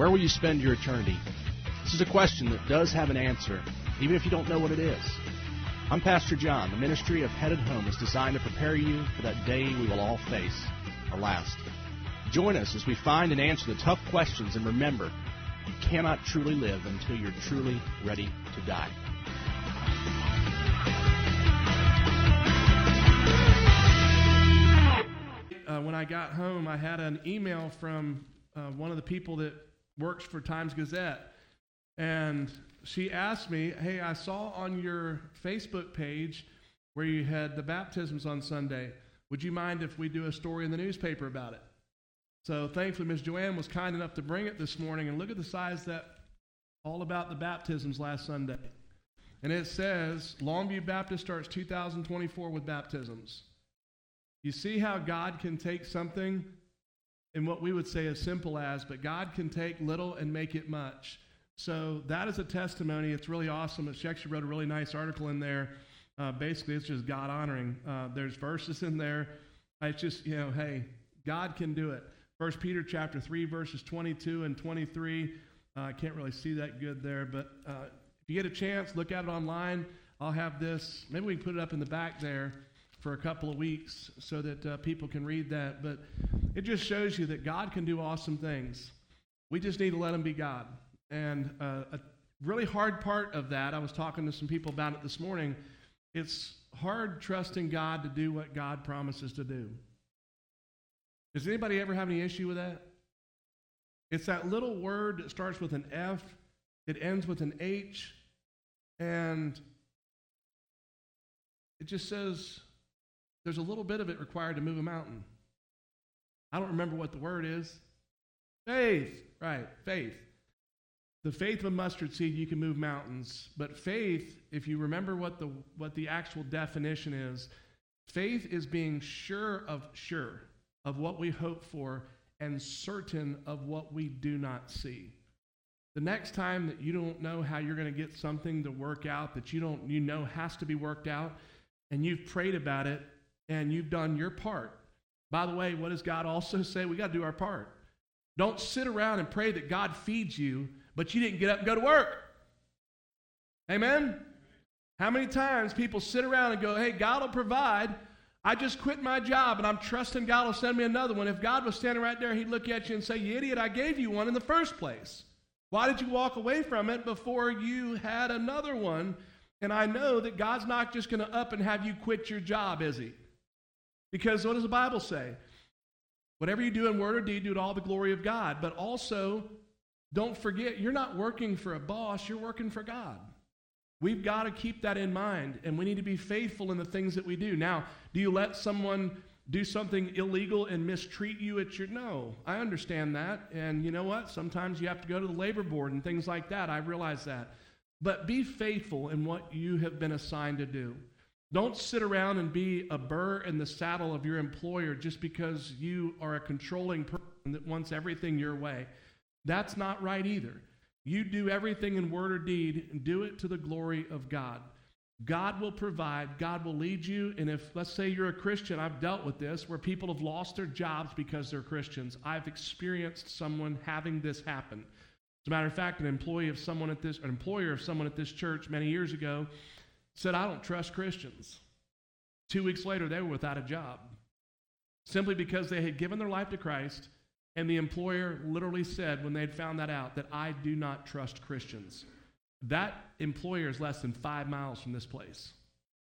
Where will you spend your eternity? This is a question that does have an answer, even if you don't know what it is. I'm Pastor John. The ministry of Headed Home is designed to prepare you for that day we will all face, our last. Join us as we find and answer the tough questions, and remember, you cannot truly live until you're truly ready to die. Uh, when I got home, I had an email from uh, one of the people that works for Times Gazette. And she asked me, Hey, I saw on your Facebook page where you had the baptisms on Sunday. Would you mind if we do a story in the newspaper about it? So thankfully, Ms. Joanne was kind enough to bring it this morning. And look at the size that all about the baptisms last Sunday. And it says Longview Baptist starts 2024 with baptisms. You see how God can take something in what we would say as simple as, but God can take little and make it much. So that is a testimony. It's really awesome. She actually wrote a really nice article in there. Uh, basically, it's just God honoring. Uh, there's verses in there. It's just, you know, hey, God can do it. First Peter chapter 3, verses 22 and 23. Uh, I can't really see that good there, but uh, if you get a chance, look at it online. I'll have this. Maybe we can put it up in the back there for a couple of weeks so that uh, people can read that. But it just shows you that God can do awesome things. We just need to let Him be God. And uh, a really hard part of that, I was talking to some people about it this morning, it's hard trusting God to do what God promises to do. Does anybody ever have any issue with that? It's that little word that starts with an F, it ends with an H, and it just says there's a little bit of it required to move a mountain. I don't remember what the word is. Faith, right, faith. The faith of a mustard seed, you can move mountains. But faith, if you remember what the, what the actual definition is, faith is being sure of sure of what we hope for and certain of what we do not see. The next time that you don't know how you're going to get something to work out that you don't you know has to be worked out and you've prayed about it and you've done your part. By the way, what does God also say? We got to do our part. Don't sit around and pray that God feeds you, but you didn't get up and go to work. Amen? How many times people sit around and go, hey, God will provide. I just quit my job and I'm trusting God will send me another one. If God was standing right there, he'd look at you and say, You idiot, I gave you one in the first place. Why did you walk away from it before you had another one? And I know that God's not just going to up and have you quit your job, is he? Because what does the Bible say? Whatever you do in word or deed, do it all the glory of God. But also, don't forget, you're not working for a boss, you're working for God. We've got to keep that in mind, and we need to be faithful in the things that we do. Now, do you let someone do something illegal and mistreat you at your no i understand that and you know what sometimes you have to go to the labor board and things like that i realize that but be faithful in what you have been assigned to do don't sit around and be a burr in the saddle of your employer just because you are a controlling person that wants everything your way. That's not right either. You do everything in word or deed and do it to the glory of God. God will provide, God will lead you. And if, let's say, you're a Christian, I've dealt with this where people have lost their jobs because they're Christians. I've experienced someone having this happen. As a matter of fact, an employee of someone at this, an employer of someone at this church many years ago said, I don't trust Christians. Two weeks later, they were without a job simply because they had given their life to Christ, and the employer literally said, when they had found that out, that I do not trust Christians. That employer is less than five miles from this place,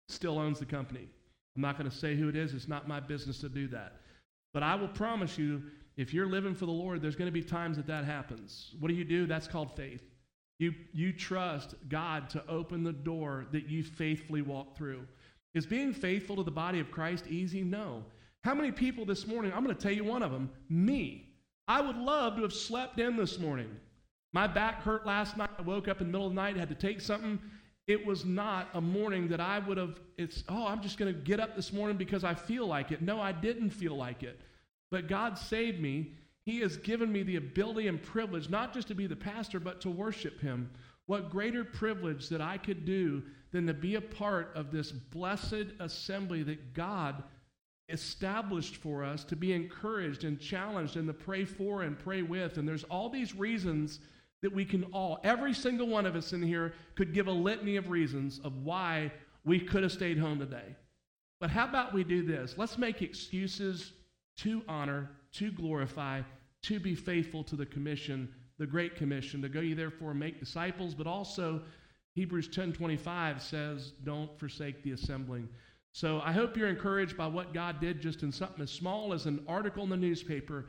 still owns the company. I'm not going to say who it is, it's not my business to do that. But I will promise you, if you're living for the Lord, there's going to be times that that happens. What do you do? That's called faith. You, you trust God to open the door that you faithfully walk through. Is being faithful to the body of Christ easy? No. How many people this morning? I'm going to tell you one of them me. I would love to have slept in this morning. My back hurt last night. I woke up in the middle of the night, had to take something. It was not a morning that I would have, it's, oh, I'm just going to get up this morning because I feel like it. No, I didn't feel like it. But God saved me. He has given me the ability and privilege not just to be the pastor, but to worship Him. What greater privilege that I could do than to be a part of this blessed assembly that God established for us to be encouraged and challenged and to pray for and pray with. And there's all these reasons that we can all, every single one of us in here, could give a litany of reasons of why we could have stayed home today. But how about we do this? Let's make excuses to honor, to glorify, to be faithful to the commission, the great commission, to go ye therefore make disciples, but also Hebrews 10:25 says, "Don't forsake the assembling." So I hope you're encouraged by what God did just in something as small as an article in the newspaper.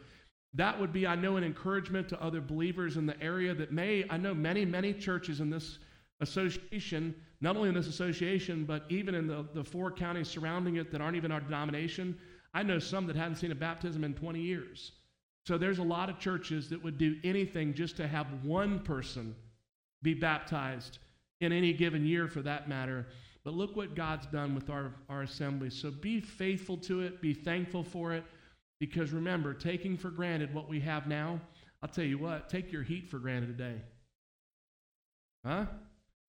That would be, I know, an encouragement to other believers in the area that may, I know many, many churches in this association, not only in this association, but even in the, the four counties surrounding it that aren't even our denomination. I know some that hadn't seen a baptism in 20 years. So there's a lot of churches that would do anything just to have one person be baptized in any given year for that matter. But look what God's done with our, our assembly. So be faithful to it, be thankful for it, because remember, taking for granted what we have now, I'll tell you what, take your heat for granted today. Huh?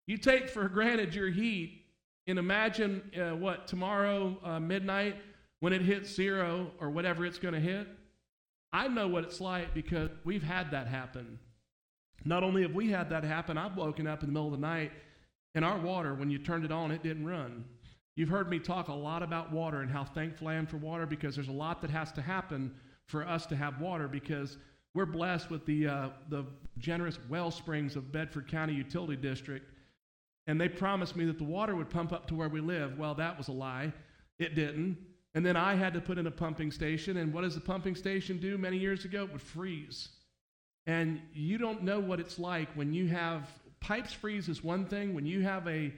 You take for granted your heat, and imagine uh, what, tomorrow, uh, midnight, when it hits zero or whatever it's going to hit. I know what it's like because we've had that happen. Not only have we had that happen, I've woken up in the middle of the night and our water, when you turned it on, it didn't run. You've heard me talk a lot about water and how thankful I am for water because there's a lot that has to happen for us to have water because we're blessed with the, uh, the generous well springs of Bedford County Utility District. And they promised me that the water would pump up to where we live. Well, that was a lie. It didn't. And then I had to put in a pumping station. And what does the pumping station do many years ago? It would freeze. And you don't know what it's like when you have pipes freeze is one thing. When you have a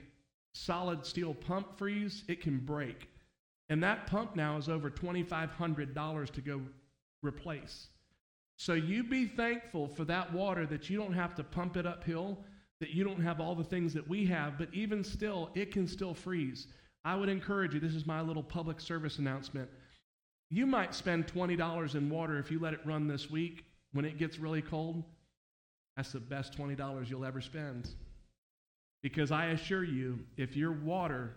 solid steel pump freeze, it can break. And that pump now is over $2,500 to go replace. So you be thankful for that water that you don't have to pump it uphill, that you don't have all the things that we have, but even still, it can still freeze. I would encourage you, this is my little public service announcement. You might spend $20 in water if you let it run this week when it gets really cold, that's the best $20 you'll ever spend. Because I assure you, if your water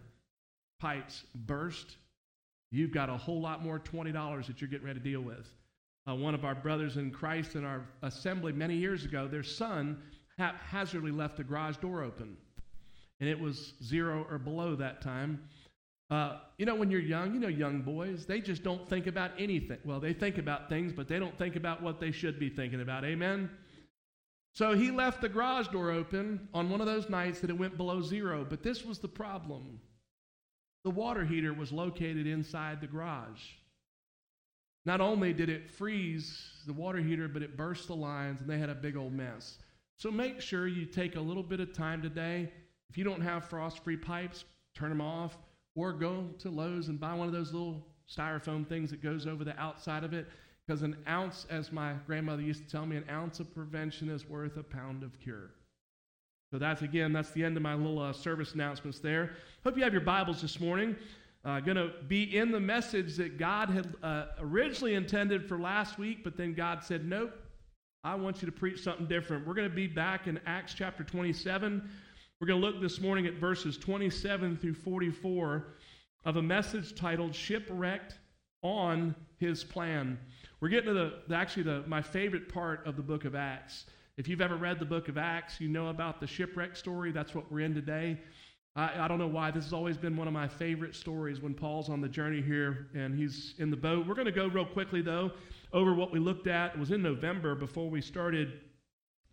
pipes burst, you've got a whole lot more $20 that you're getting ready to deal with. Uh, one of our brothers in Christ in our assembly many years ago, their son haphazardly left the garage door open. And it was zero or below that time. Uh, you know, when you're young, you know, young boys, they just don't think about anything. Well, they think about things, but they don't think about what they should be thinking about. Amen? So he left the garage door open on one of those nights that it went below zero. But this was the problem the water heater was located inside the garage. Not only did it freeze the water heater, but it burst the lines and they had a big old mess. So make sure you take a little bit of time today. If you don't have frost free pipes, turn them off or go to Lowe's and buy one of those little styrofoam things that goes over the outside of it. Because an ounce, as my grandmother used to tell me, an ounce of prevention is worth a pound of cure. So that's again, that's the end of my little uh, service announcements there. Hope you have your Bibles this morning. Uh, going to be in the message that God had uh, originally intended for last week, but then God said, Nope, I want you to preach something different. We're going to be back in Acts chapter 27. We're going to look this morning at verses 27 through 44 of a message titled Shipwrecked on His Plan. We're getting to the, actually the, my favorite part of the book of Acts. If you've ever read the book of Acts, you know about the shipwreck story. That's what we're in today. I, I, don't know why. This has always been one of my favorite stories when Paul's on the journey here and he's in the boat. We're going to go real quickly, though, over what we looked at. It was in November before we started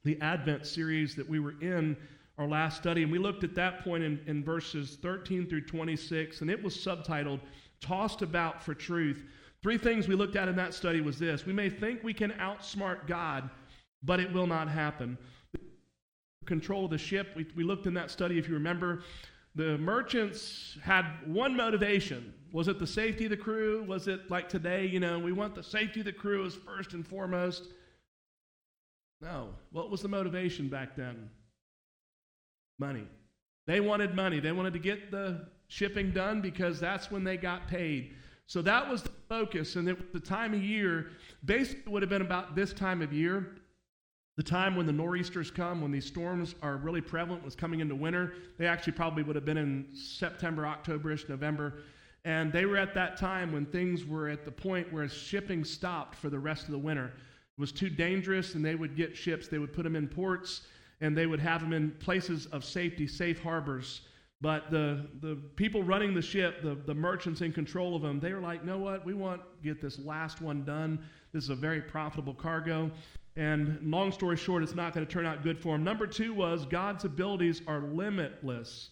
the Advent series that we were in our last study. And we looked at that point in, in verses 13 through 26, and it was subtitled Tossed About for Truth. Three things we looked at in that study was this. We may think we can outsmart God, but it will not happen. Control of the ship, we, we looked in that study, if you remember, the merchants had one motivation. Was it the safety of the crew? Was it like today, you know, we want the safety of the crew as first and foremost? No. What was the motivation back then? Money. They wanted money. They wanted to get the shipping done because that's when they got paid. So that was the focus. And it, the time of year basically would have been about this time of year, the time when the nor'easters come, when these storms are really prevalent, was coming into winter. They actually probably would have been in September, Octoberish, November. And they were at that time when things were at the point where shipping stopped for the rest of the winter. It was too dangerous, and they would get ships, they would put them in ports, and they would have them in places of safety, safe harbors. But the, the people running the ship, the, the merchants in control of them, they were like, know what? We want to get this last one done. This is a very profitable cargo. And long story short, it's not going to turn out good for them. Number two was God's abilities are limitless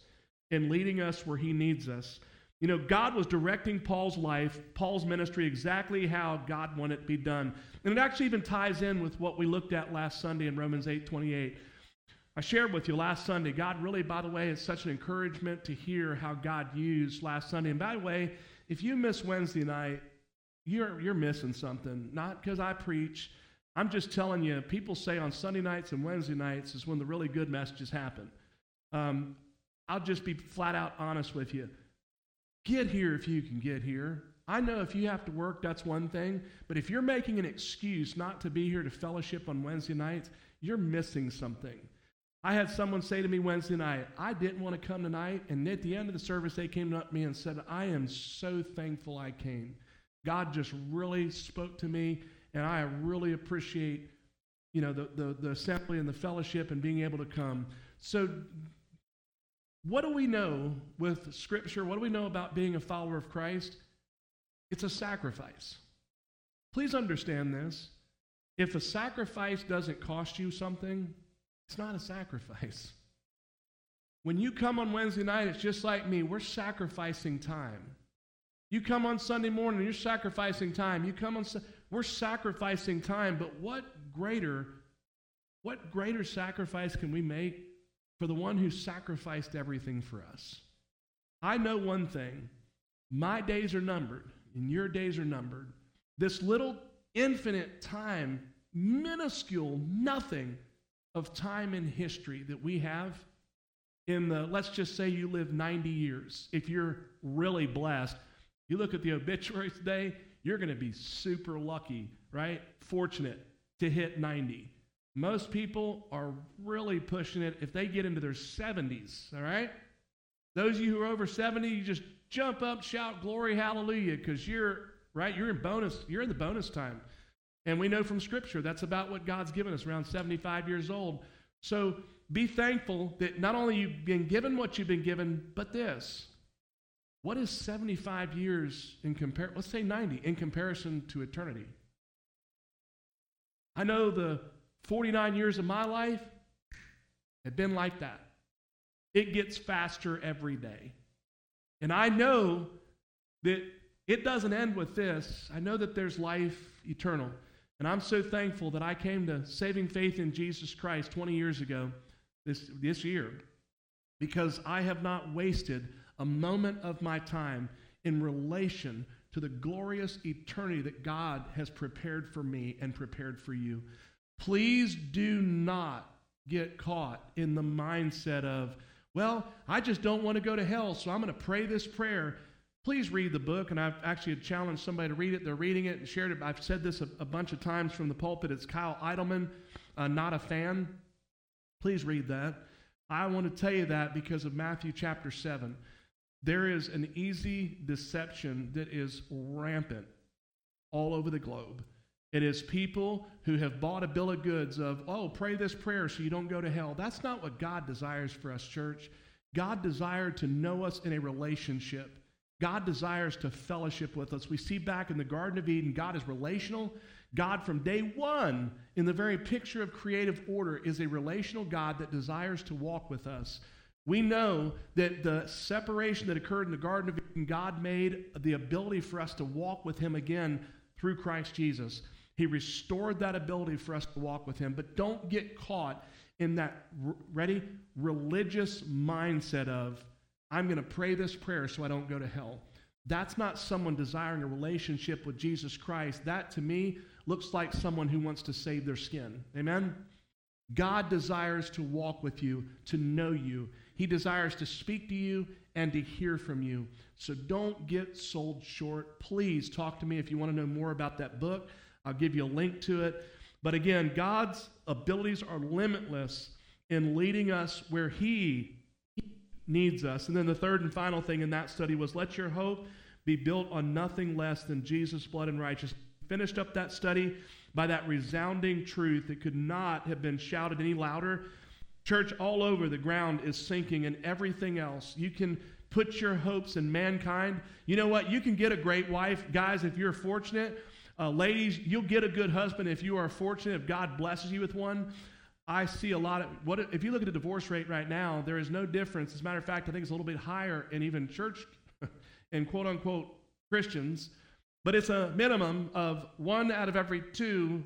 in leading us where He needs us. You know, God was directing Paul's life, Paul's ministry, exactly how God wanted it to be done. And it actually even ties in with what we looked at last Sunday in Romans 8 28. I shared with you last Sunday. God really, by the way, is such an encouragement to hear how God used last Sunday. And by the way, if you miss Wednesday night, you're, you're missing something. Not because I preach. I'm just telling you, people say on Sunday nights and Wednesday nights is when the really good messages happen. Um, I'll just be flat out honest with you. Get here if you can get here. I know if you have to work, that's one thing. But if you're making an excuse not to be here to fellowship on Wednesday nights, you're missing something. I had someone say to me Wednesday night, I didn't want to come tonight. And at the end of the service, they came up to me and said, I am so thankful I came. God just really spoke to me, and I really appreciate, you know, the, the, the assembly and the fellowship and being able to come. So, what do we know with Scripture? What do we know about being a follower of Christ? It's a sacrifice. Please understand this. If a sacrifice doesn't cost you something, it's not a sacrifice. When you come on Wednesday night, it's just like me. We're sacrificing time. You come on Sunday morning, you're sacrificing time. You come on, we're sacrificing time. But what greater, what greater sacrifice can we make for the one who sacrificed everything for us? I know one thing: my days are numbered, and your days are numbered. This little infinite time, minuscule, nothing of time in history that we have in the, let's just say you live 90 years. If you're really blessed, you look at the obituaries today, you're going to be super lucky, right? Fortunate to hit 90. Most people are really pushing it if they get into their 70s, all right? Those of you who are over 70, you just jump up, shout glory, hallelujah, because you're, right, you're in bonus, you're in the bonus time. And we know from Scripture that's about what God's given us, around 75 years old. So be thankful that not only you've been given what you've been given, but this. What is 75 years in comparison? Let's say 90 in comparison to eternity. I know the 49 years of my life have been like that. It gets faster every day. And I know that it doesn't end with this. I know that there's life eternal. And I'm so thankful that I came to saving faith in Jesus Christ 20 years ago this, this year because I have not wasted a moment of my time in relation to the glorious eternity that God has prepared for me and prepared for you. Please do not get caught in the mindset of, well, I just don't want to go to hell, so I'm going to pray this prayer Please read the book, and I've actually challenged somebody to read it. They're reading it and shared it. I've said this a, a bunch of times from the pulpit. It's Kyle Idleman, uh, not a fan. Please read that. I want to tell you that because of Matthew chapter 7. There is an easy deception that is rampant all over the globe. It is people who have bought a bill of goods of, oh, pray this prayer so you don't go to hell. That's not what God desires for us, church. God desired to know us in a relationship. God desires to fellowship with us. We see back in the Garden of Eden, God is relational. God, from day one, in the very picture of creative order, is a relational God that desires to walk with us. We know that the separation that occurred in the Garden of Eden, God made the ability for us to walk with Him again through Christ Jesus. He restored that ability for us to walk with Him. But don't get caught in that, ready, religious mindset of, I'm going to pray this prayer so I don't go to hell. That's not someone desiring a relationship with Jesus Christ. That to me looks like someone who wants to save their skin. Amen? God desires to walk with you, to know you. He desires to speak to you and to hear from you. So don't get sold short. Please talk to me if you want to know more about that book. I'll give you a link to it. But again, God's abilities are limitless in leading us where He needs us. And then the third and final thing in that study was let your hope be built on nothing less than Jesus' blood and righteousness. Finished up that study by that resounding truth that could not have been shouted any louder. Church, all over the ground is sinking and everything else. You can put your hopes in mankind. You know what? You can get a great wife, guys, if you're fortunate. Uh, ladies, you'll get a good husband if you are fortunate, if God blesses you with one. I see a lot of what if you look at the divorce rate right now, there is no difference. As a matter of fact, I think it's a little bit higher in even church and quote unquote Christians, but it's a minimum of one out of every two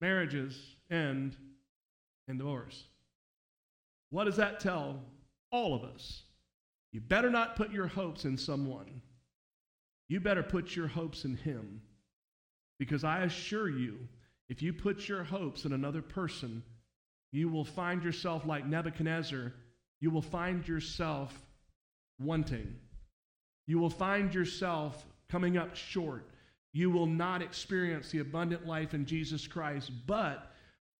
marriages end in divorce. What does that tell all of us? You better not put your hopes in someone. You better put your hopes in Him. Because I assure you, if you put your hopes in another person, you will find yourself like Nebuchadnezzar. You will find yourself wanting. You will find yourself coming up short. You will not experience the abundant life in Jesus Christ. But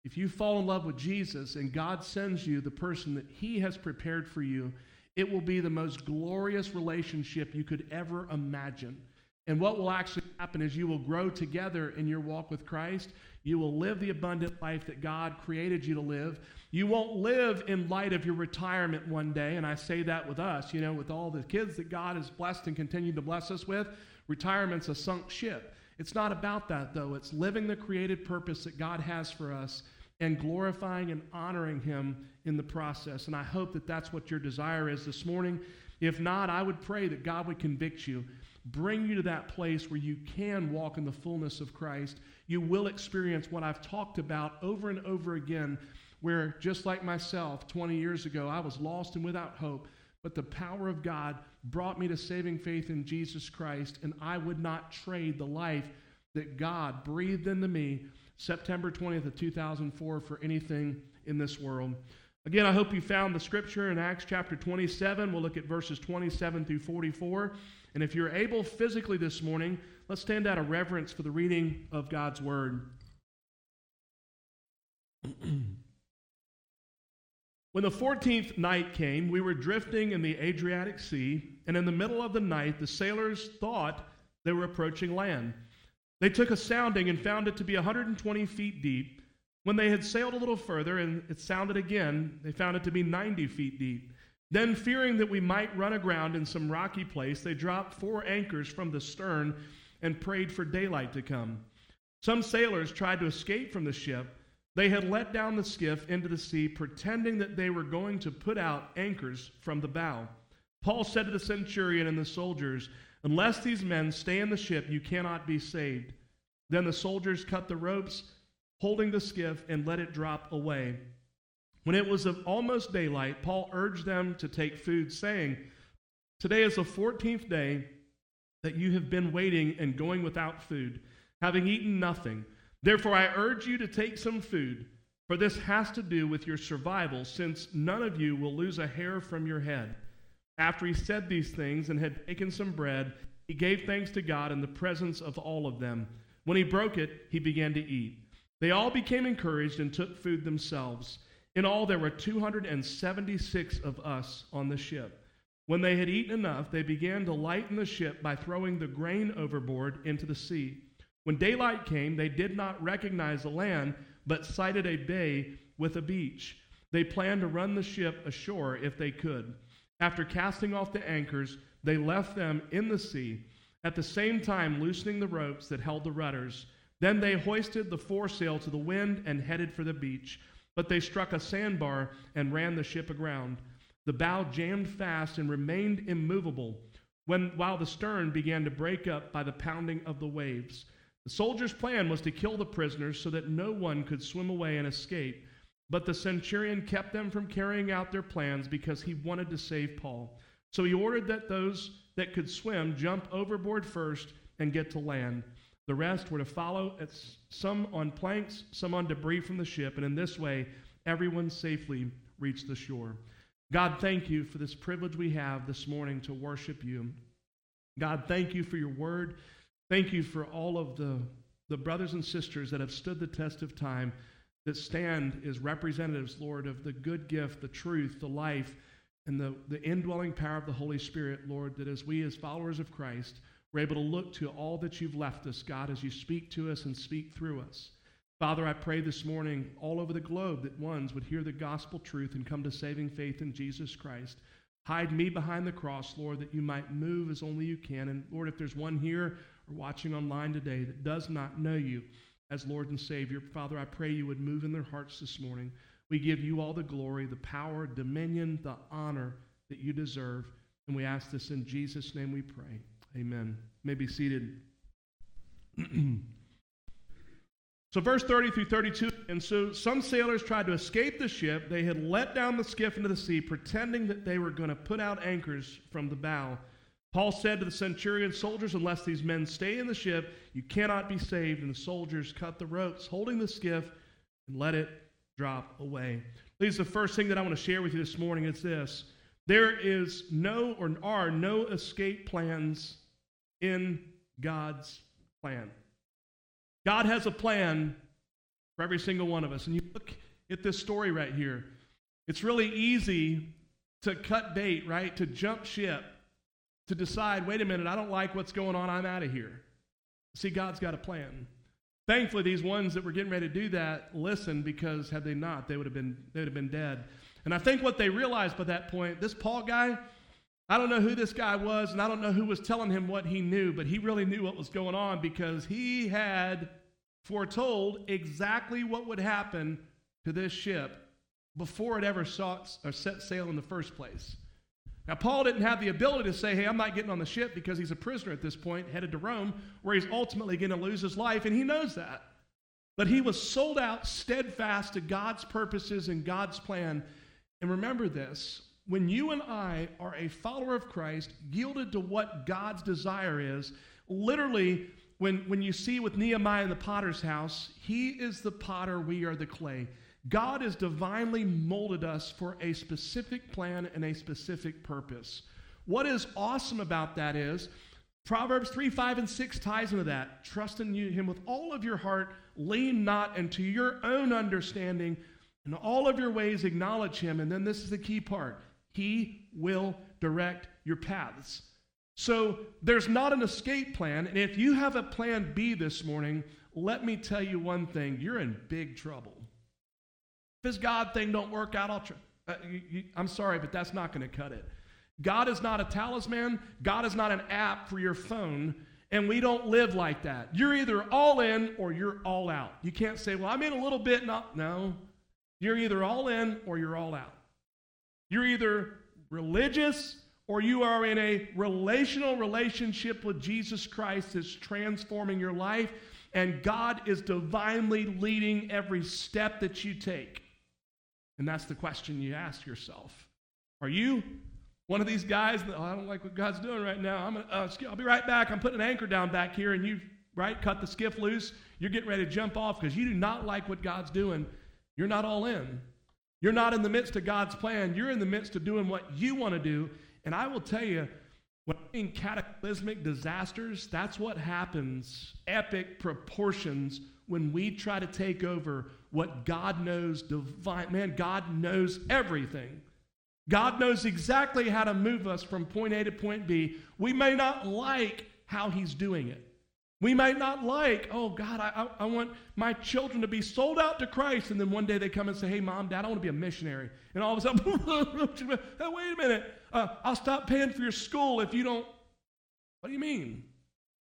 if you fall in love with Jesus and God sends you the person that He has prepared for you, it will be the most glorious relationship you could ever imagine. And what will actually happen is you will grow together in your walk with Christ. You will live the abundant life that God created you to live. You won't live in light of your retirement one day. And I say that with us, you know, with all the kids that God has blessed and continued to bless us with. Retirement's a sunk ship. It's not about that, though. It's living the created purpose that God has for us and glorifying and honoring Him in the process. And I hope that that's what your desire is this morning. If not, I would pray that God would convict you bring you to that place where you can walk in the fullness of Christ. You will experience what I've talked about over and over again, where just like myself 20 years ago, I was lost and without hope, but the power of God brought me to saving faith in Jesus Christ, and I would not trade the life that God breathed into me September 20th of 2004 for anything in this world. Again, I hope you found the scripture in Acts chapter 27. We'll look at verses 27 through 44. And if you're able physically this morning, let's stand out of reverence for the reading of God's word. when the 14th night came, we were drifting in the Adriatic Sea, and in the middle of the night, the sailors thought they were approaching land. They took a sounding and found it to be 120 feet deep. When they had sailed a little further and it sounded again, they found it to be 90 feet deep. Then, fearing that we might run aground in some rocky place, they dropped four anchors from the stern and prayed for daylight to come. Some sailors tried to escape from the ship. They had let down the skiff into the sea, pretending that they were going to put out anchors from the bow. Paul said to the centurion and the soldiers, Unless these men stay in the ship, you cannot be saved. Then the soldiers cut the ropes holding the skiff and let it drop away. When it was almost daylight, Paul urged them to take food, saying, Today is the 14th day that you have been waiting and going without food, having eaten nothing. Therefore, I urge you to take some food, for this has to do with your survival, since none of you will lose a hair from your head. After he said these things and had taken some bread, he gave thanks to God in the presence of all of them. When he broke it, he began to eat. They all became encouraged and took food themselves. In all, there were 276 of us on the ship. When they had eaten enough, they began to lighten the ship by throwing the grain overboard into the sea. When daylight came, they did not recognize the land, but sighted a bay with a beach. They planned to run the ship ashore if they could. After casting off the anchors, they left them in the sea, at the same time loosening the ropes that held the rudders. Then they hoisted the foresail to the wind and headed for the beach. But they struck a sandbar and ran the ship aground. The bow jammed fast and remained immovable when, while the stern began to break up by the pounding of the waves. The soldiers' plan was to kill the prisoners so that no one could swim away and escape. But the centurion kept them from carrying out their plans because he wanted to save Paul. So he ordered that those that could swim jump overboard first and get to land. The rest were to follow, some on planks, some on debris from the ship, and in this way, everyone safely reached the shore. God, thank you for this privilege we have this morning to worship you. God, thank you for your word. Thank you for all of the, the brothers and sisters that have stood the test of time, that stand as representatives, Lord, of the good gift, the truth, the life, and the, the indwelling power of the Holy Spirit, Lord, that as we, as followers of Christ, we're able to look to all that you've left us, God, as you speak to us and speak through us. Father, I pray this morning all over the globe that ones would hear the gospel truth and come to saving faith in Jesus Christ. Hide me behind the cross, Lord, that you might move as only you can. And Lord, if there's one here or watching online today that does not know you as Lord and Savior, Father, I pray you would move in their hearts this morning. We give you all the glory, the power, dominion, the honor that you deserve. And we ask this in Jesus' name we pray. Amen. You may be seated. so, verse 30 through 32. And so some sailors tried to escape the ship. They had let down the skiff into the sea, pretending that they were going to put out anchors from the bow. Paul said to the centurion soldiers, Unless these men stay in the ship, you cannot be saved. And the soldiers cut the ropes, holding the skiff, and let it drop away. Please, the first thing that I want to share with you this morning is this there is no or are no escape plans in God's plan. God has a plan for every single one of us. And you look at this story right here. It's really easy to cut bait, right? To jump ship, to decide, wait a minute, I don't like what's going on, I'm out of here. See, God's got a plan. Thankfully, these ones that were getting ready to do that listened because had they not, they would have been, they would have been dead. And I think what they realized by that point, this Paul guy, I don't know who this guy was, and I don't know who was telling him what he knew, but he really knew what was going on because he had foretold exactly what would happen to this ship before it ever sought, or set sail in the first place. Now, Paul didn't have the ability to say, hey, I'm not getting on the ship because he's a prisoner at this point, headed to Rome, where he's ultimately going to lose his life, and he knows that. But he was sold out, steadfast to God's purposes and God's plan. And remember this when you and I are a follower of Christ, yielded to what God's desire is, literally, when, when you see with Nehemiah in the potter's house, he is the potter, we are the clay. God has divinely molded us for a specific plan and a specific purpose. What is awesome about that is Proverbs 3, 5, and 6 ties into that. Trust in Him with all of your heart, lean not into your own understanding. In all of your ways, acknowledge Him. And then this is the key part He will direct your paths. So there's not an escape plan. And if you have a plan B this morning, let me tell you one thing you're in big trouble. If this God thing don't work out, I'll try. Uh, you, you, I'm sorry, but that's not going to cut it. God is not a talisman. God is not an app for your phone. And we don't live like that. You're either all in or you're all out. You can't say, well, I'm in a little bit. No, no. You're either all in or you're all out. You're either religious or you are in a relational relationship with Jesus Christ that's transforming your life, and God is divinely leading every step that you take. And that's the question you ask yourself. Are you one of these guys that, oh, I don't like what God's doing right now. I'm gonna, uh, I'll be right back. I'm putting an anchor down back here, and you, right, cut the skiff loose. You're getting ready to jump off because you do not like what God's doing. You're not all in. You're not in the midst of God's plan. You're in the midst of doing what you want to do. And I will tell you, when in cataclysmic disasters, that's what happens, epic proportions, when we try to take over what God knows divine. Man, God knows everything. God knows exactly how to move us from point A to point B. We may not like how He's doing it. We might not like, oh God, I, I, want my children to be sold out to Christ. And then one day they come and say, hey, mom, dad, I want to be a missionary. And all of a sudden, wait a minute, uh, I'll stop paying for your school if you don't. What do you mean?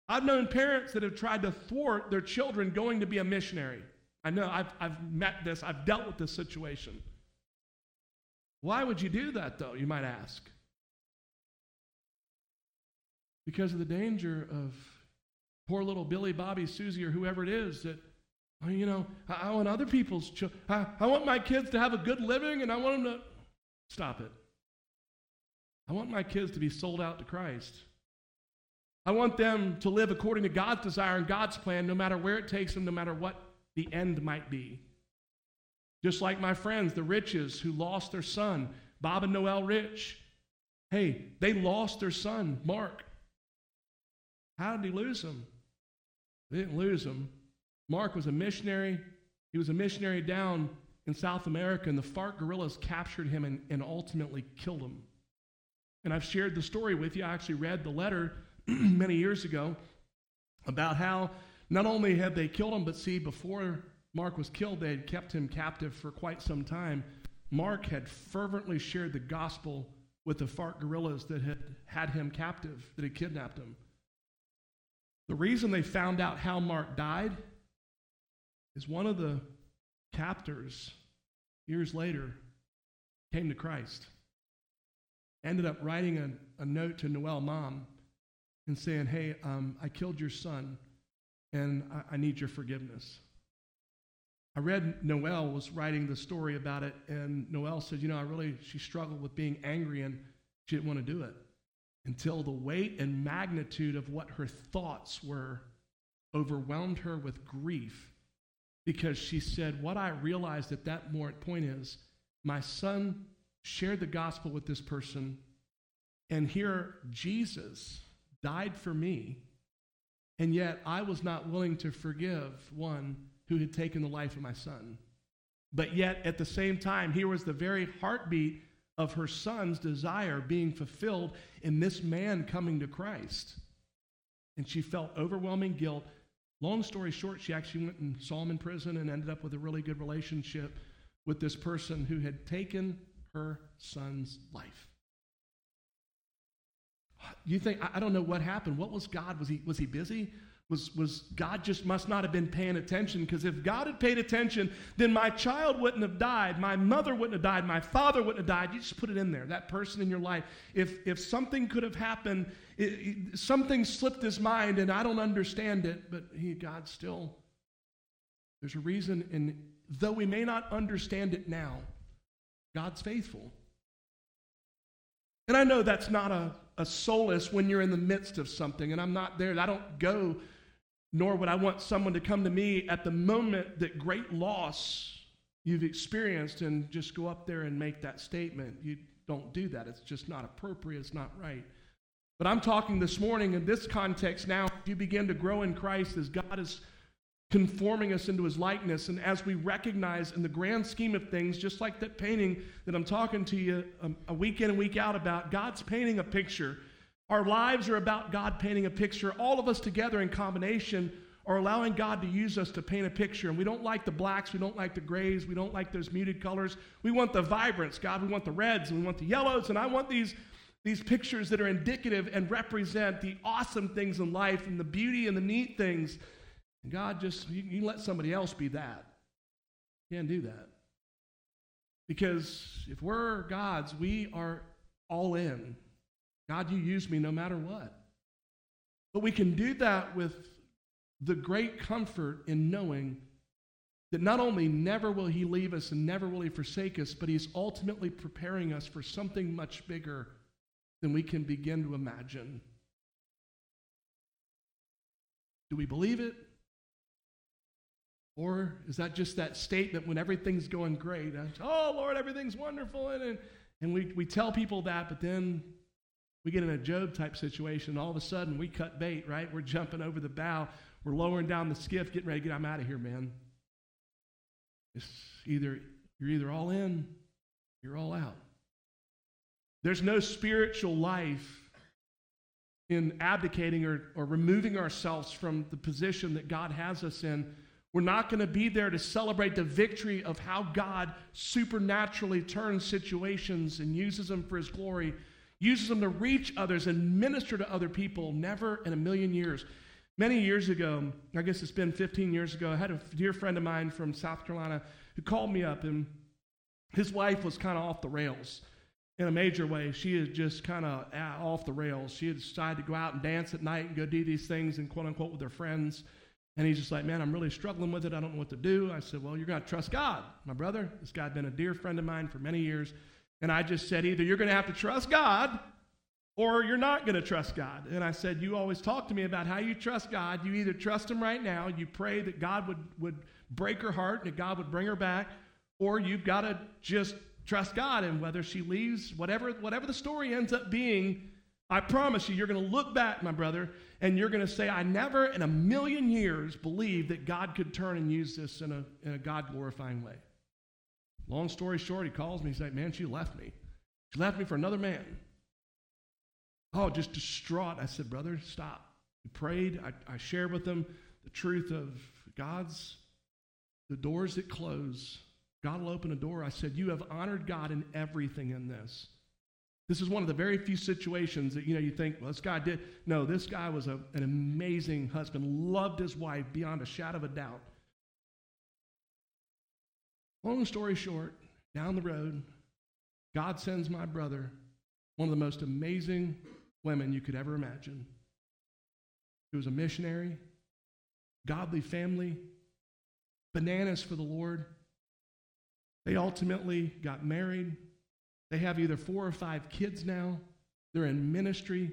I've known parents that have tried to thwart their children going to be a missionary. I know, I've, I've met this, I've dealt with this situation. Why would you do that, though, you might ask? Because of the danger of poor little Billy, Bobby, Susie, or whoever it is that, oh, you know, I, I want other people's children. I, I want my kids to have a good living and I want them to. Stop it. I want my kids to be sold out to Christ. I want them to live according to God's desire and God's plan, no matter where it takes them, no matter what the end might be. Just like my friends, the Riches, who lost their son, Bob and Noel Rich. Hey, they lost their son, Mark. How did he lose him? They didn't lose him. Mark was a missionary. He was a missionary down in South America, and the FARC guerrillas captured him and, and ultimately killed him. And I've shared the story with you. I actually read the letter many years ago about how not only had they killed him, but see, before Mark was killed, they had kept him captive for quite some time. Mark had fervently shared the gospel with the FARC guerrillas that had had him captive, that had kidnapped him. The reason they found out how Mark died is one of the captors, years later, came to Christ. Ended up writing a, a note to Noel mom and saying, Hey, um, I killed your son and I, I need your forgiveness. I read Noel was writing the story about it, and Noel said, You know, I really, she struggled with being angry and she didn't want to do it until the weight and magnitude of what her thoughts were overwhelmed her with grief because she said, What I realized at that point is my son shared the gospel with this person, and here Jesus died for me, and yet I was not willing to forgive one who had taken the life of my son. But yet, at the same time, here was the very heartbeat of her son's desire being fulfilled in this man coming to Christ. And she felt overwhelming guilt. Long story short, she actually went and saw him in prison and ended up with a really good relationship with this person who had taken her son's life. You think, I don't know what happened. What was God? Was he, was he busy? Was, was God just must not have been paying attention because if God had paid attention, then my child wouldn't have died, my mother wouldn't have died, my father wouldn't have died. You just put it in there, that person in your life. If, if something could have happened, it, it, something slipped his mind and I don't understand it, but he, God still, there's a reason, and though we may not understand it now, God's faithful. And I know that's not a, a solace when you're in the midst of something, and I'm not there. I don't go nor would I want someone to come to me at the moment that great loss you've experienced and just go up there and make that statement. You don't do that. It's just not appropriate, it's not right. But I'm talking this morning in this context now, If you begin to grow in Christ as God is conforming us into his likeness. And as we recognize in the grand scheme of things, just like that painting that I'm talking to you a, a week in and week out about, God's painting a picture our lives are about God painting a picture. All of us together in combination are allowing God to use us to paint a picture. And we don't like the blacks, we don't like the grays, we don't like those muted colors. We want the vibrance, God. We want the reds, and we want the yellows, and I want these, these pictures that are indicative and represent the awesome things in life and the beauty and the neat things. And God just, you, you let somebody else be that. You can't do that. Because if we're God's, we are all in. God, you use me no matter what. But we can do that with the great comfort in knowing that not only never will He leave us and never will He forsake us, but He's ultimately preparing us for something much bigger than we can begin to imagine. Do we believe it? Or is that just that statement when everything's going great? Oh, Lord, everything's wonderful. And, and we, we tell people that, but then we get in a Job type situation, all of a sudden we cut bait, right? We're jumping over the bow, we're lowering down the skiff, getting ready to get, I'm out of here, man. It's either, you're either all in, you're all out. There's no spiritual life in abdicating or, or removing ourselves from the position that God has us in. We're not going to be there to celebrate the victory of how God supernaturally turns situations and uses them for his glory uses them to reach others and minister to other people. Never in a million years. Many years ago, I guess it's been 15 years ago, I had a dear friend of mine from South Carolina who called me up, and his wife was kind of off the rails in a major way. She is just kind of ah, off the rails. She had decided to go out and dance at night and go do these things and quote unquote with her friends. And he's just like, man, I'm really struggling with it. I don't know what to do. I said, well, you're going to trust God, my brother. This guy had been a dear friend of mine for many years. And I just said, either you're going to have to trust God or you're not going to trust God. And I said, You always talk to me about how you trust God. You either trust Him right now, you pray that God would, would break her heart and that God would bring her back, or you've got to just trust God. And whether she leaves, whatever, whatever the story ends up being, I promise you, you're going to look back, my brother, and you're going to say, I never in a million years believed that God could turn and use this in a, in a God glorifying way. Long story short, he calls me. He's like, Man, she left me. She left me for another man. Oh, just distraught. I said, Brother, stop. We prayed. I, I shared with them the truth of God's, the doors that close. God will open a door. I said, You have honored God in everything in this. This is one of the very few situations that you know you think, well, this guy did. No, this guy was a, an amazing husband, loved his wife beyond a shadow of a doubt. Long story short, down the road, God sends my brother one of the most amazing women you could ever imagine. He was a missionary, godly family, bananas for the Lord. They ultimately got married. They have either four or five kids now. They're in ministry.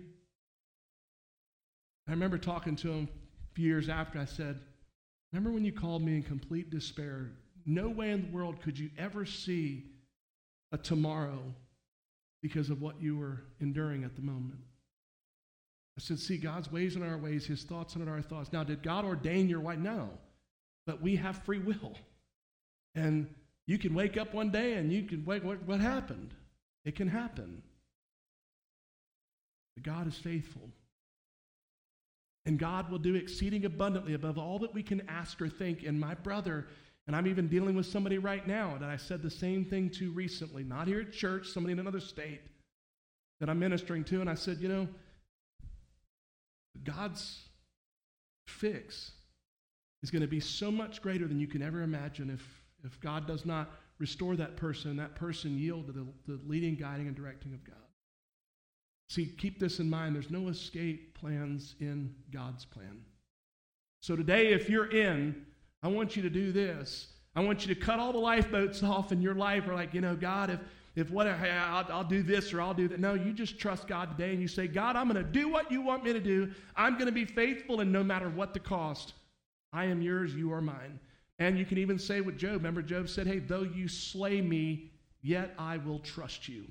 I remember talking to him a few years after. I said, Remember when you called me in complete despair? No way in the world could you ever see a tomorrow because of what you were enduring at the moment. I said, See, God's ways and our ways, His thoughts and our thoughts. Now, did God ordain your wife? No. But we have free will. And you can wake up one day and you can wake, what, what happened? It can happen. But God is faithful. And God will do exceeding abundantly above all that we can ask or think. And my brother, and I'm even dealing with somebody right now that I said the same thing to recently, not here at church, somebody in another state that I'm ministering to. And I said, you know, God's fix is going to be so much greater than you can ever imagine if, if God does not restore that person, that person yield to the, the leading, guiding, and directing of God. See, keep this in mind. There's no escape plans in God's plan. So today, if you're in, I want you to do this. I want you to cut all the lifeboats off in your life. Or like, you know, God, if if what I'll, I'll do this or I'll do that. No, you just trust God today and you say, God, I'm going to do what you want me to do. I'm going to be faithful, and no matter what the cost, I am yours, you are mine. And you can even say with Job, remember, Job said, Hey, though you slay me, yet I will trust you.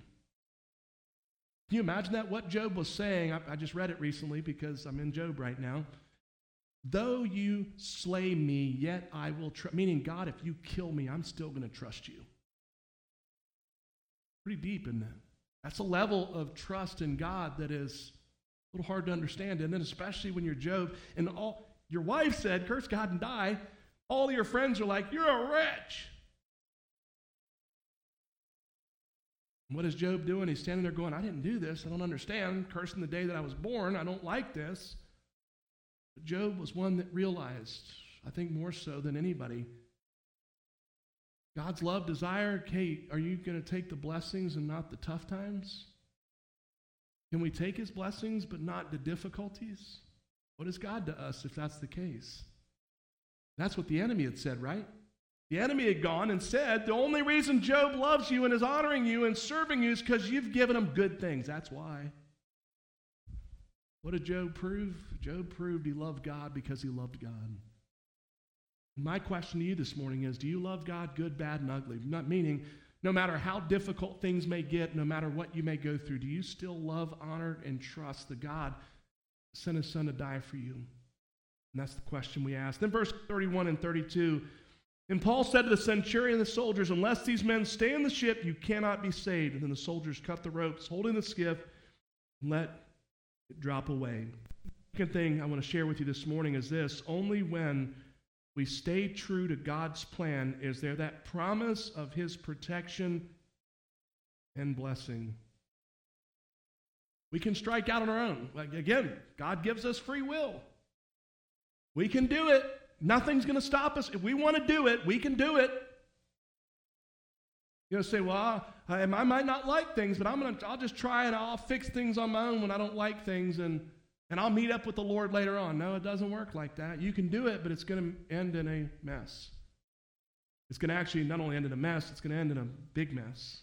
Can you imagine that? What Job was saying, I, I just read it recently because I'm in Job right now. Though you slay me, yet I will trust. Meaning, God, if you kill me, I'm still going to trust you. Pretty deep, isn't it? That's a level of trust in God that is a little hard to understand. And then, especially when you're Job, and all your wife said, Curse God and die. All your friends are like, You're a wretch. what is Job doing? He's standing there going, I didn't do this. I don't understand. Cursing the day that I was born. I don't like this. But Job was one that realized, I think more so than anybody, God's love, desire, Kate, are you going to take the blessings and not the tough times? Can we take his blessings but not the difficulties? What is God to us if that's the case? That's what the enemy had said, right? The enemy had gone and said, The only reason Job loves you and is honoring you and serving you is because you've given him good things. That's why. What did Job prove? Job proved he loved God because he loved God. My question to you this morning is Do you love God good, bad, and ugly? Not meaning, no matter how difficult things may get, no matter what you may go through, do you still love, honor, and trust the God sent his son to die for you? And that's the question we ask. Then, verse 31 and 32. And Paul said to the centurion and the soldiers, Unless these men stay in the ship, you cannot be saved. And then the soldiers cut the ropes, holding the skiff, and let drop away. Second thing I want to share with you this morning is this only when we stay true to God's plan, is there that promise of His protection and blessing? We can strike out on our own. Like again, God gives us free will. We can do it. Nothing's going to stop us. If we want to do it, we can do it. Going to say, well, I, I might not like things, but I'm to, I'll just try and I'll fix things on my own when I don't like things. And and I'll meet up with the Lord later on. No, it doesn't work like that. You can do it, but it's going to end in a mess. It's going to actually not only end in a mess, it's going to end in a big mess.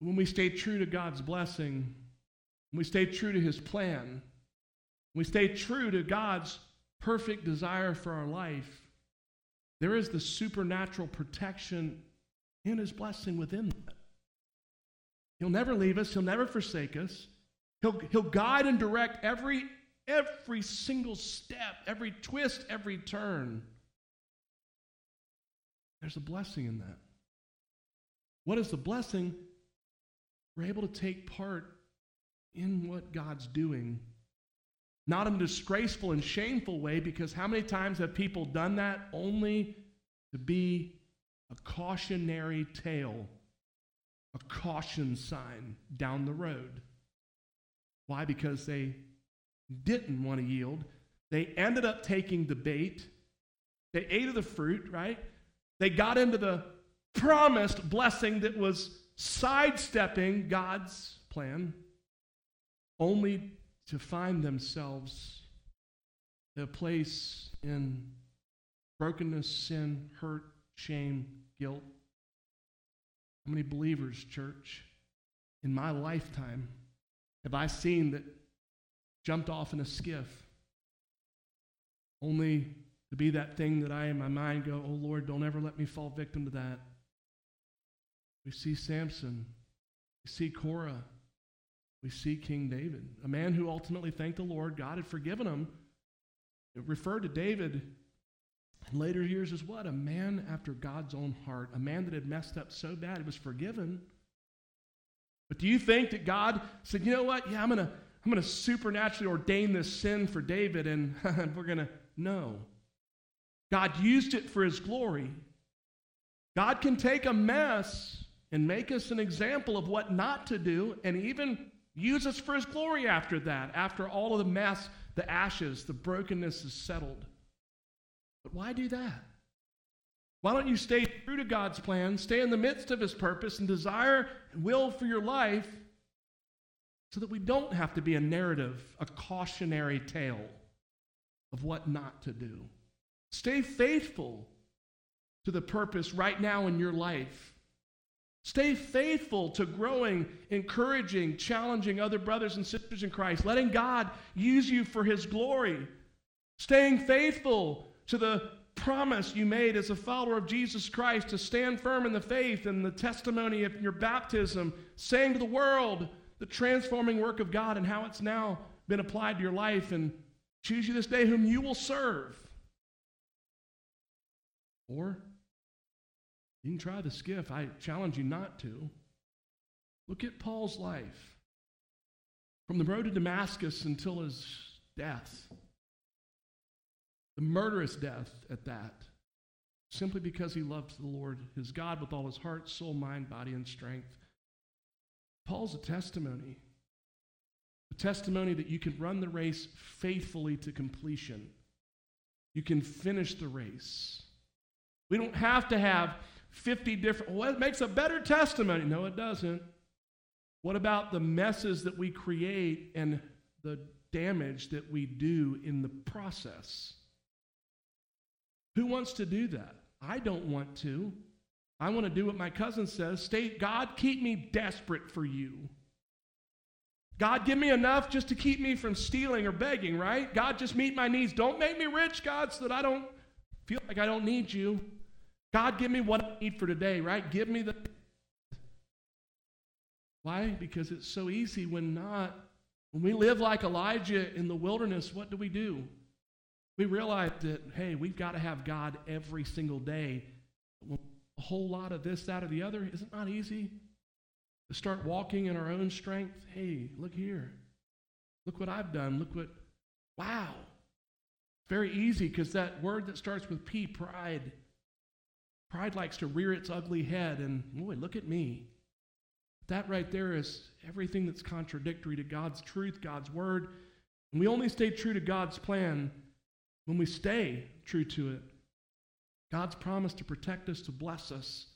When we stay true to God's blessing, when we stay true to His plan, when we stay true to God's perfect desire for our life, there is the supernatural protection and His blessing within that. He'll never leave us, He'll never forsake us. He'll, he'll guide and direct every, every single step, every twist, every turn. There's a blessing in that. What is the blessing? We're able to take part in what God's doing. Not in a disgraceful and shameful way, because how many times have people done that only to be a cautionary tale, a caution sign down the road? Why? Because they didn't want to yield. They ended up taking the bait. They ate of the fruit, right? They got into the promised blessing that was sidestepping God's plan, only to find themselves a place in brokenness, sin, hurt, shame, guilt. How many believers, church, in my lifetime have I seen that jumped off in a skiff only to be that thing that I, in my mind, go, oh Lord, don't ever let me fall victim to that? We see Samson. We see Korah. We see King David, a man who ultimately thanked the Lord. God had forgiven him. It referred to David in later years as what? A man after God's own heart, a man that had messed up so bad he was forgiven. But do you think that God said, you know what? Yeah, I'm going to I'm going to supernaturally ordain this sin for David and we're going to. No. God used it for his glory. God can take a mess and make us an example of what not to do and even use us for his glory after that, after all of the mess, the ashes, the brokenness is settled. But why do that? Why don't you stay true to God's plan, stay in the midst of his purpose, and desire and will for your life so that we don't have to be a narrative, a cautionary tale of what not to do? Stay faithful to the purpose right now in your life Stay faithful to growing, encouraging, challenging other brothers and sisters in Christ, letting God use you for His glory. Staying faithful to the promise you made as a follower of Jesus Christ to stand firm in the faith and the testimony of your baptism, saying to the world the transforming work of God and how it's now been applied to your life, and choose you this day whom you will serve. Or you can try the skiff. I challenge you not to. Look at Paul's life from the road to Damascus until his death, the murderous death at that, simply because he loved the Lord, his God, with all his heart, soul, mind, body, and strength. Paul's a testimony. A testimony that you can run the race faithfully to completion. You can finish the race. We don't have to have 50 different, well, makes a better testimony. No, it doesn't. What about the messes that we create and the damage that we do in the process? Who wants to do that? I don't want to. I want to do what my cousin says state, God, keep me desperate for you. God, give me enough just to keep me from stealing or begging, right? God, just meet my needs. Don't make me rich, God, so that I don't feel like I don't need you. God, give me what I need for today, right? Give me the. Why? Because it's so easy when not. When we live like Elijah in the wilderness, what do we do? We realize that, hey, we've got to have God every single day. A whole lot of this, that, or the other, is it not easy? To start walking in our own strength. Hey, look here. Look what I've done. Look what, wow. Very easy because that word that starts with P, pride, Pride likes to rear its ugly head and, boy, look at me. That right there is everything that's contradictory to God's truth, God's word. And we only stay true to God's plan when we stay true to it. God's promise to protect us, to bless us,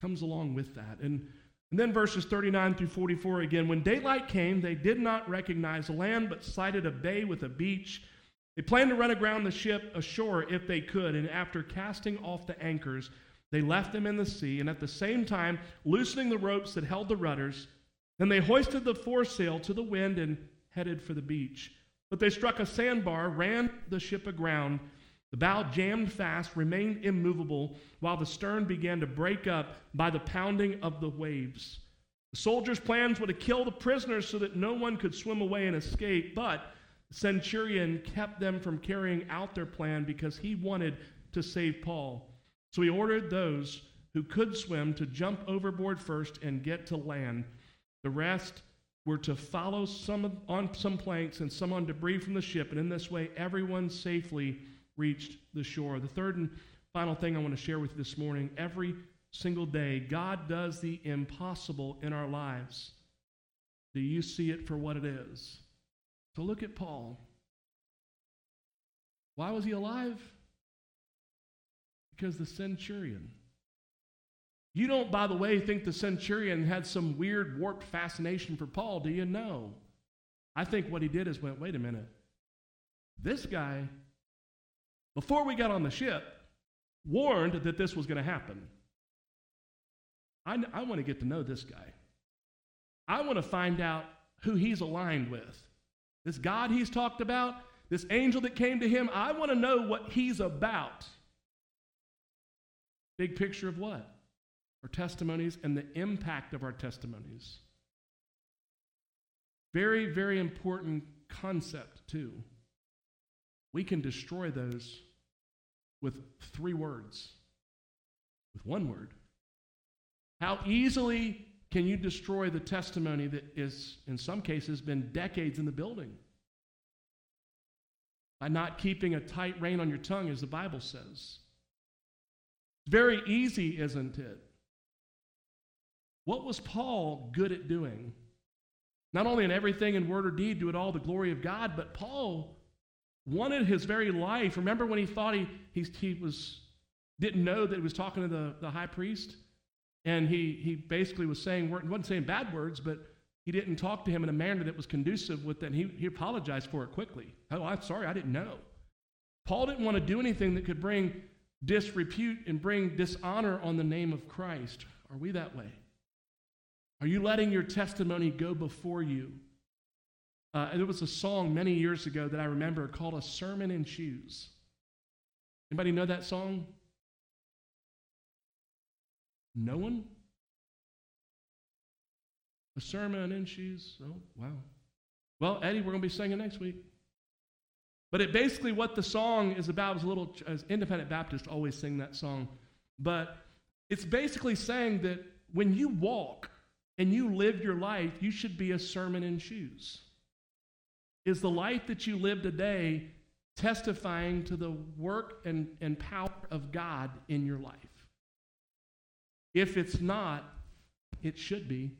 comes along with that. And, and then verses 39 through 44 again. When daylight came, they did not recognize the land, but sighted a bay with a beach. They planned to run aground the ship ashore if they could, and after casting off the anchors, they left them in the sea, and at the same time, loosening the ropes that held the rudders, then they hoisted the foresail to the wind and headed for the beach. But they struck a sandbar, ran the ship aground. The bow jammed fast, remained immovable, while the stern began to break up by the pounding of the waves. The soldiers' plans were to kill the prisoners so that no one could swim away and escape, but the centurion kept them from carrying out their plan because he wanted to save Paul. So he ordered those who could swim to jump overboard first and get to land. The rest were to follow some on some planks and some on debris from the ship, and in this way, everyone safely reached the shore. The third and final thing I want to share with you this morning every single day, God does the impossible in our lives. Do you see it for what it is? So look at Paul. Why was he alive? Because the centurion. You don't, by the way, think the centurion had some weird, warped fascination for Paul, do you? No. I think what he did is went, wait a minute. This guy, before we got on the ship, warned that this was going to happen. I, I want to get to know this guy. I want to find out who he's aligned with. This God he's talked about, this angel that came to him, I want to know what he's about. Big picture of what? Our testimonies and the impact of our testimonies. Very, very important concept, too. We can destroy those with three words, with one word. How easily can you destroy the testimony that is, in some cases, been decades in the building? By not keeping a tight rein on your tongue, as the Bible says. It's very easy, isn't it? What was Paul good at doing? Not only in everything in word or deed, do it all the glory of God, but Paul wanted his very life. Remember when he thought he, he, he was, didn't know that he was talking to the, the high priest? And he, he basically was saying, wasn't saying bad words, but he didn't talk to him in a manner that was conducive with that. He, he apologized for it quickly. Oh, I'm sorry, I didn't know. Paul didn't want to do anything that could bring disrepute and bring dishonor on the name of Christ. Are we that way? Are you letting your testimony go before you? Uh, there was a song many years ago that I remember called A Sermon in Shoes. Anybody know that song? No one? A sermon in shoes? Oh, wow. Well, Eddie, we're going to be singing next week. But it basically what the song is about was a little as independent Baptists always sing that song. But it's basically saying that when you walk and you live your life, you should be a sermon in shoes. Is the life that you live today testifying to the work and, and power of God in your life? If it's not, it should be.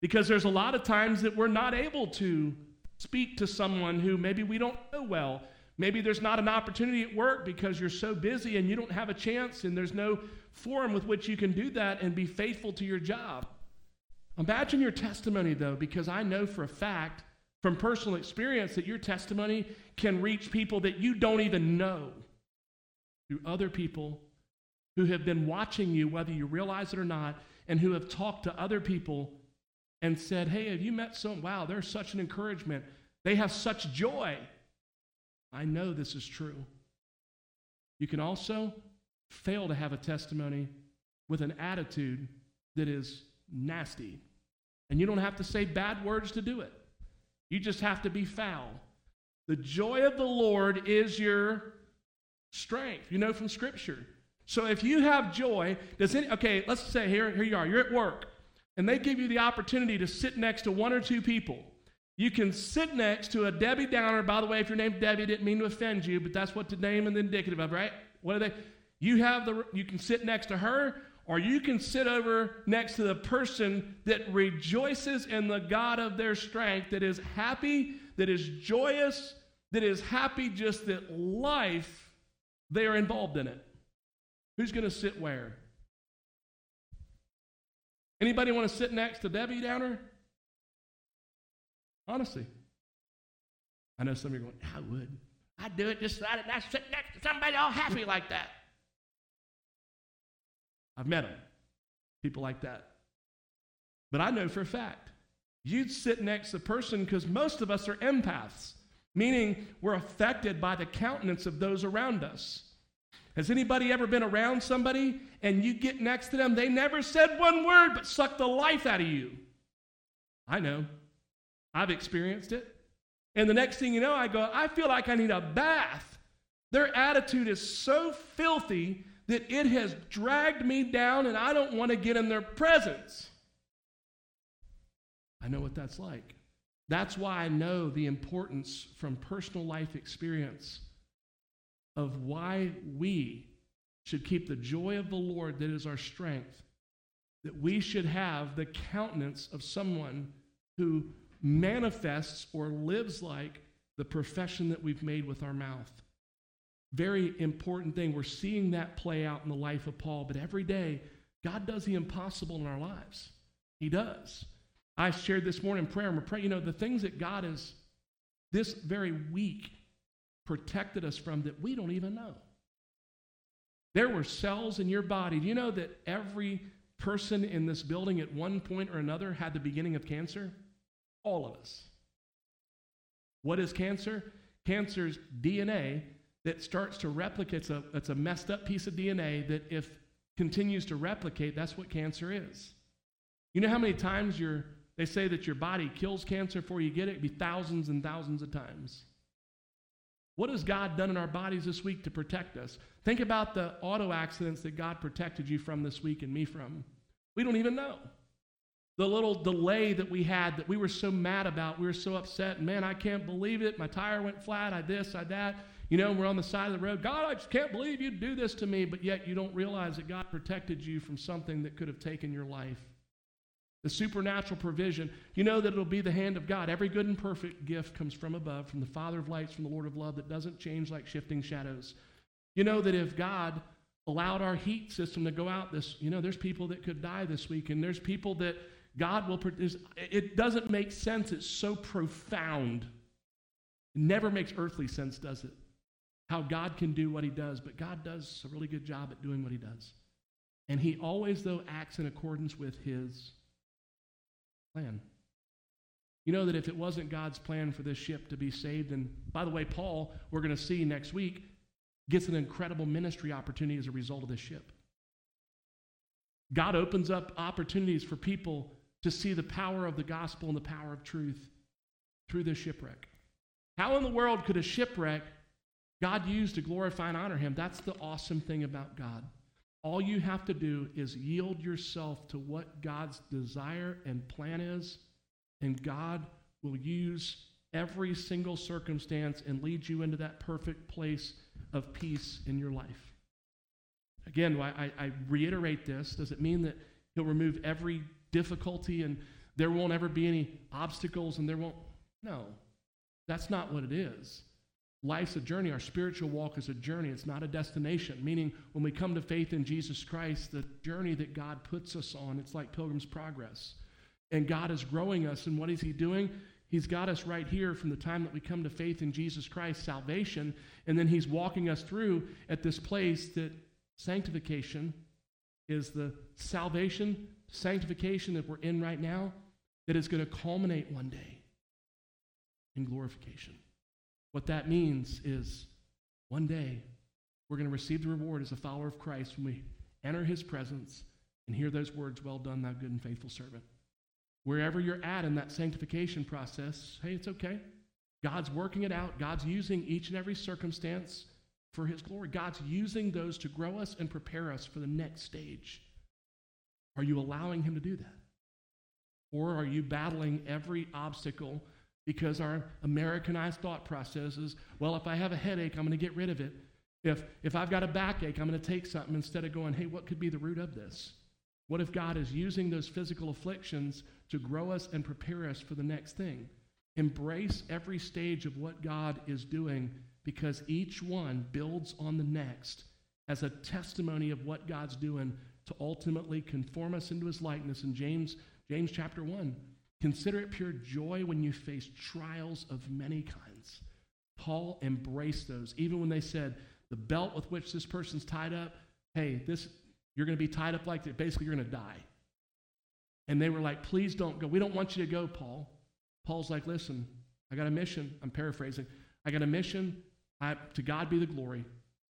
Because there's a lot of times that we're not able to speak to someone who maybe we don't know well. Maybe there's not an opportunity at work because you're so busy and you don't have a chance and there's no forum with which you can do that and be faithful to your job. Imagine your testimony, though, because I know for a fact from personal experience that your testimony can reach people that you don't even know through other people who have been watching you, whether you realize it or not, and who have talked to other people and said, Hey, have you met someone? Wow, they're such an encouragement. They have such joy. I know this is true. You can also fail to have a testimony with an attitude that is nasty. And you don't have to say bad words to do it, you just have to be foul. The joy of the Lord is your strength. You know from Scripture. So if you have joy, does any, okay, let's say here, here you are, you're at work, and they give you the opportunity to sit next to one or two people. You can sit next to a Debbie Downer. By the way, if your name's Debbie, didn't mean to offend you, but that's what the name and the indicative of, right? What are they? You have the you can sit next to her, or you can sit over next to the person that rejoices in the God of their strength, that is happy, that is joyous, that is happy just that life, they are involved in it. Who's going to sit where? Anybody want to sit next to Debbie Downer? Honestly. I know some of you are going, I would. I'd do it just so I'd sit next to somebody all happy like that. I've met them, people like that. But I know for a fact, you'd sit next to the person because most of us are empaths, meaning we're affected by the countenance of those around us. Has anybody ever been around somebody and you get next to them? They never said one word but sucked the life out of you. I know. I've experienced it. And the next thing you know, I go, I feel like I need a bath. Their attitude is so filthy that it has dragged me down and I don't want to get in their presence. I know what that's like. That's why I know the importance from personal life experience of why we should keep the joy of the Lord that is our strength, that we should have the countenance of someone who manifests or lives like the profession that we've made with our mouth. Very important thing. We're seeing that play out in the life of Paul, but every day, God does the impossible in our lives. He does. I shared this morning in prayer, and we're praying, you know, the things that God has this very week protected us from that we don't even know. There were cells in your body. Do you know that every person in this building at one point or another had the beginning of cancer? All of us. What is cancer? Cancer's DNA that starts to replicate. It's a, it's a messed up piece of DNA that, if continues to replicate, that's what cancer is. You know how many times you they say that your body kills cancer before you get it? It'd be thousands and thousands of times. What has God done in our bodies this week to protect us? Think about the auto accidents that God protected you from this week and me from. We don't even know. The little delay that we had that we were so mad about, we were so upset. Man, I can't believe it. My tire went flat. I this, I that. You know, we're on the side of the road. God, I just can't believe you'd do this to me. But yet you don't realize that God protected you from something that could have taken your life. The supernatural provision. You know that it'll be the hand of God. Every good and perfect gift comes from above, from the Father of lights, from the Lord of love, that doesn't change like shifting shadows. You know that if God allowed our heat system to go out this, you know, there's people that could die this week, and there's people that God will produce. It doesn't make sense. It's so profound. It never makes earthly sense, does it? How God can do what he does, but God does a really good job at doing what he does. And he always, though, acts in accordance with his plan. You know that if it wasn't God's plan for this ship to be saved, and by the way, Paul, we're going to see next week, gets an incredible ministry opportunity as a result of this ship. God opens up opportunities for people to see the power of the gospel and the power of truth through this shipwreck. How in the world could a shipwreck God used to glorify and honor him? That's the awesome thing about God. All you have to do is yield yourself to what God's desire and plan is, and God will use every single circumstance and lead you into that perfect place of peace in your life. Again, I, I reiterate this. Does it mean that He'll remove every difficulty and there won't ever be any obstacles and there won't? No, that's not what it is. Life's a journey. Our spiritual walk is a journey. It's not a destination. Meaning, when we come to faith in Jesus Christ, the journey that God puts us on, it's like Pilgrim's Progress. And God is growing us. And what is He doing? He's got us right here from the time that we come to faith in Jesus Christ, salvation. And then He's walking us through at this place that sanctification is the salvation, sanctification that we're in right now, that is going to culminate one day in glorification. What that means is one day we're going to receive the reward as a follower of Christ when we enter his presence and hear those words, Well done, thou good and faithful servant. Wherever you're at in that sanctification process, hey, it's okay. God's working it out. God's using each and every circumstance for his glory. God's using those to grow us and prepare us for the next stage. Are you allowing him to do that? Or are you battling every obstacle because our Americanized thought process is, well, if I have a headache, I'm going to get rid of it. If, if I've got a backache, I'm going to take something instead of going, hey, what could be the root of this? What if God is using those physical afflictions to grow us and prepare us for the next thing? Embrace every stage of what God is doing because each one builds on the next as a testimony of what God's doing to ultimately conform us into his likeness. In James, James chapter 1, Consider it pure joy when you face trials of many kinds. Paul embraced those, even when they said, the belt with which this person's tied up, hey, this you're going to be tied up like that. Basically, you're going to die. And they were like, please don't go. We don't want you to go, Paul. Paul's like, listen, I got a mission. I'm paraphrasing. I got a mission. I, to God be the glory.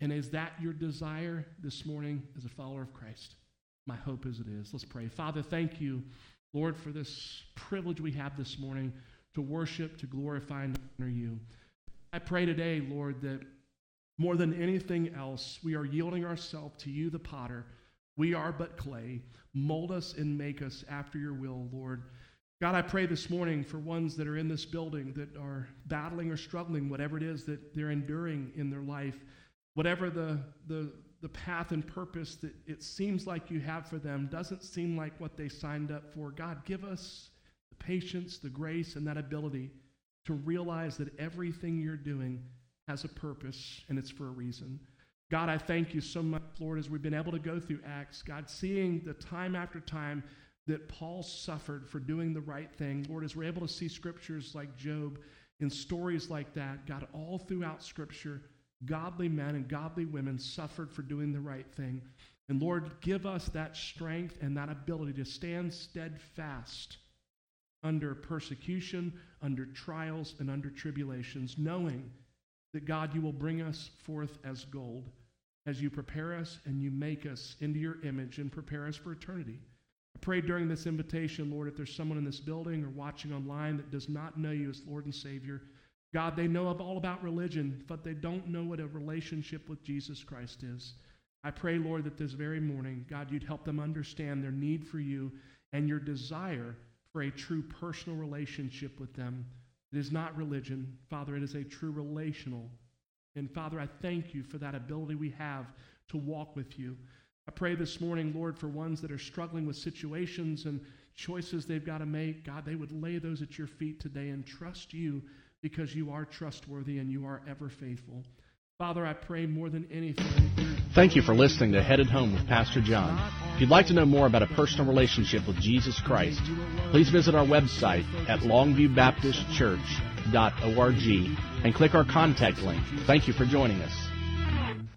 And is that your desire this morning as a follower of Christ? My hope is it is. Let's pray. Father, thank you Lord, for this privilege we have this morning to worship, to glorify, and honor you. I pray today, Lord, that more than anything else, we are yielding ourselves to you, the potter. We are but clay. Mold us and make us after your will, Lord. God, I pray this morning for ones that are in this building that are battling or struggling, whatever it is that they're enduring in their life, whatever the, the, the path and purpose that it seems like you have for them doesn't seem like what they signed up for. God, give us the patience, the grace, and that ability to realize that everything you're doing has a purpose and it's for a reason. God, I thank you so much, Lord, as we've been able to go through Acts, God, seeing the time after time that Paul suffered for doing the right thing. Lord, as we're able to see scriptures like Job and stories like that, God, all throughout Scripture, godly men and godly women suffered for doing the right thing. And Lord, give us that strength and that ability to stand steadfast under persecution, under trials, and under tribulations, knowing that God, you will bring us forth as gold as you prepare us and you make us into your image and prepare us for eternity. I pray during this invitation, Lord, if there's someone in this building or watching online that does not know you as Lord and Savior, God, they know all about religion, but they don't know what a relationship with Jesus Christ is. I pray, Lord, that this very morning, God, you'd help them understand their need for you and your desire for a true personal relationship with them. It is not religion, Father, it is a true relational. And Father, I thank you for that ability we have to walk with you. I pray this morning, Lord, for ones that are struggling with situations and choices they've got to make. God, they would lay those at your feet today and trust you because you are trustworthy and you are ever faithful. Father, I pray more than anything. Thank you for listening to Headed Home with Pastor John. If you'd like to know more about a personal relationship with Jesus Christ, please visit our website at longviewbaptistchurch.org and click our contact link. Thank you for joining us.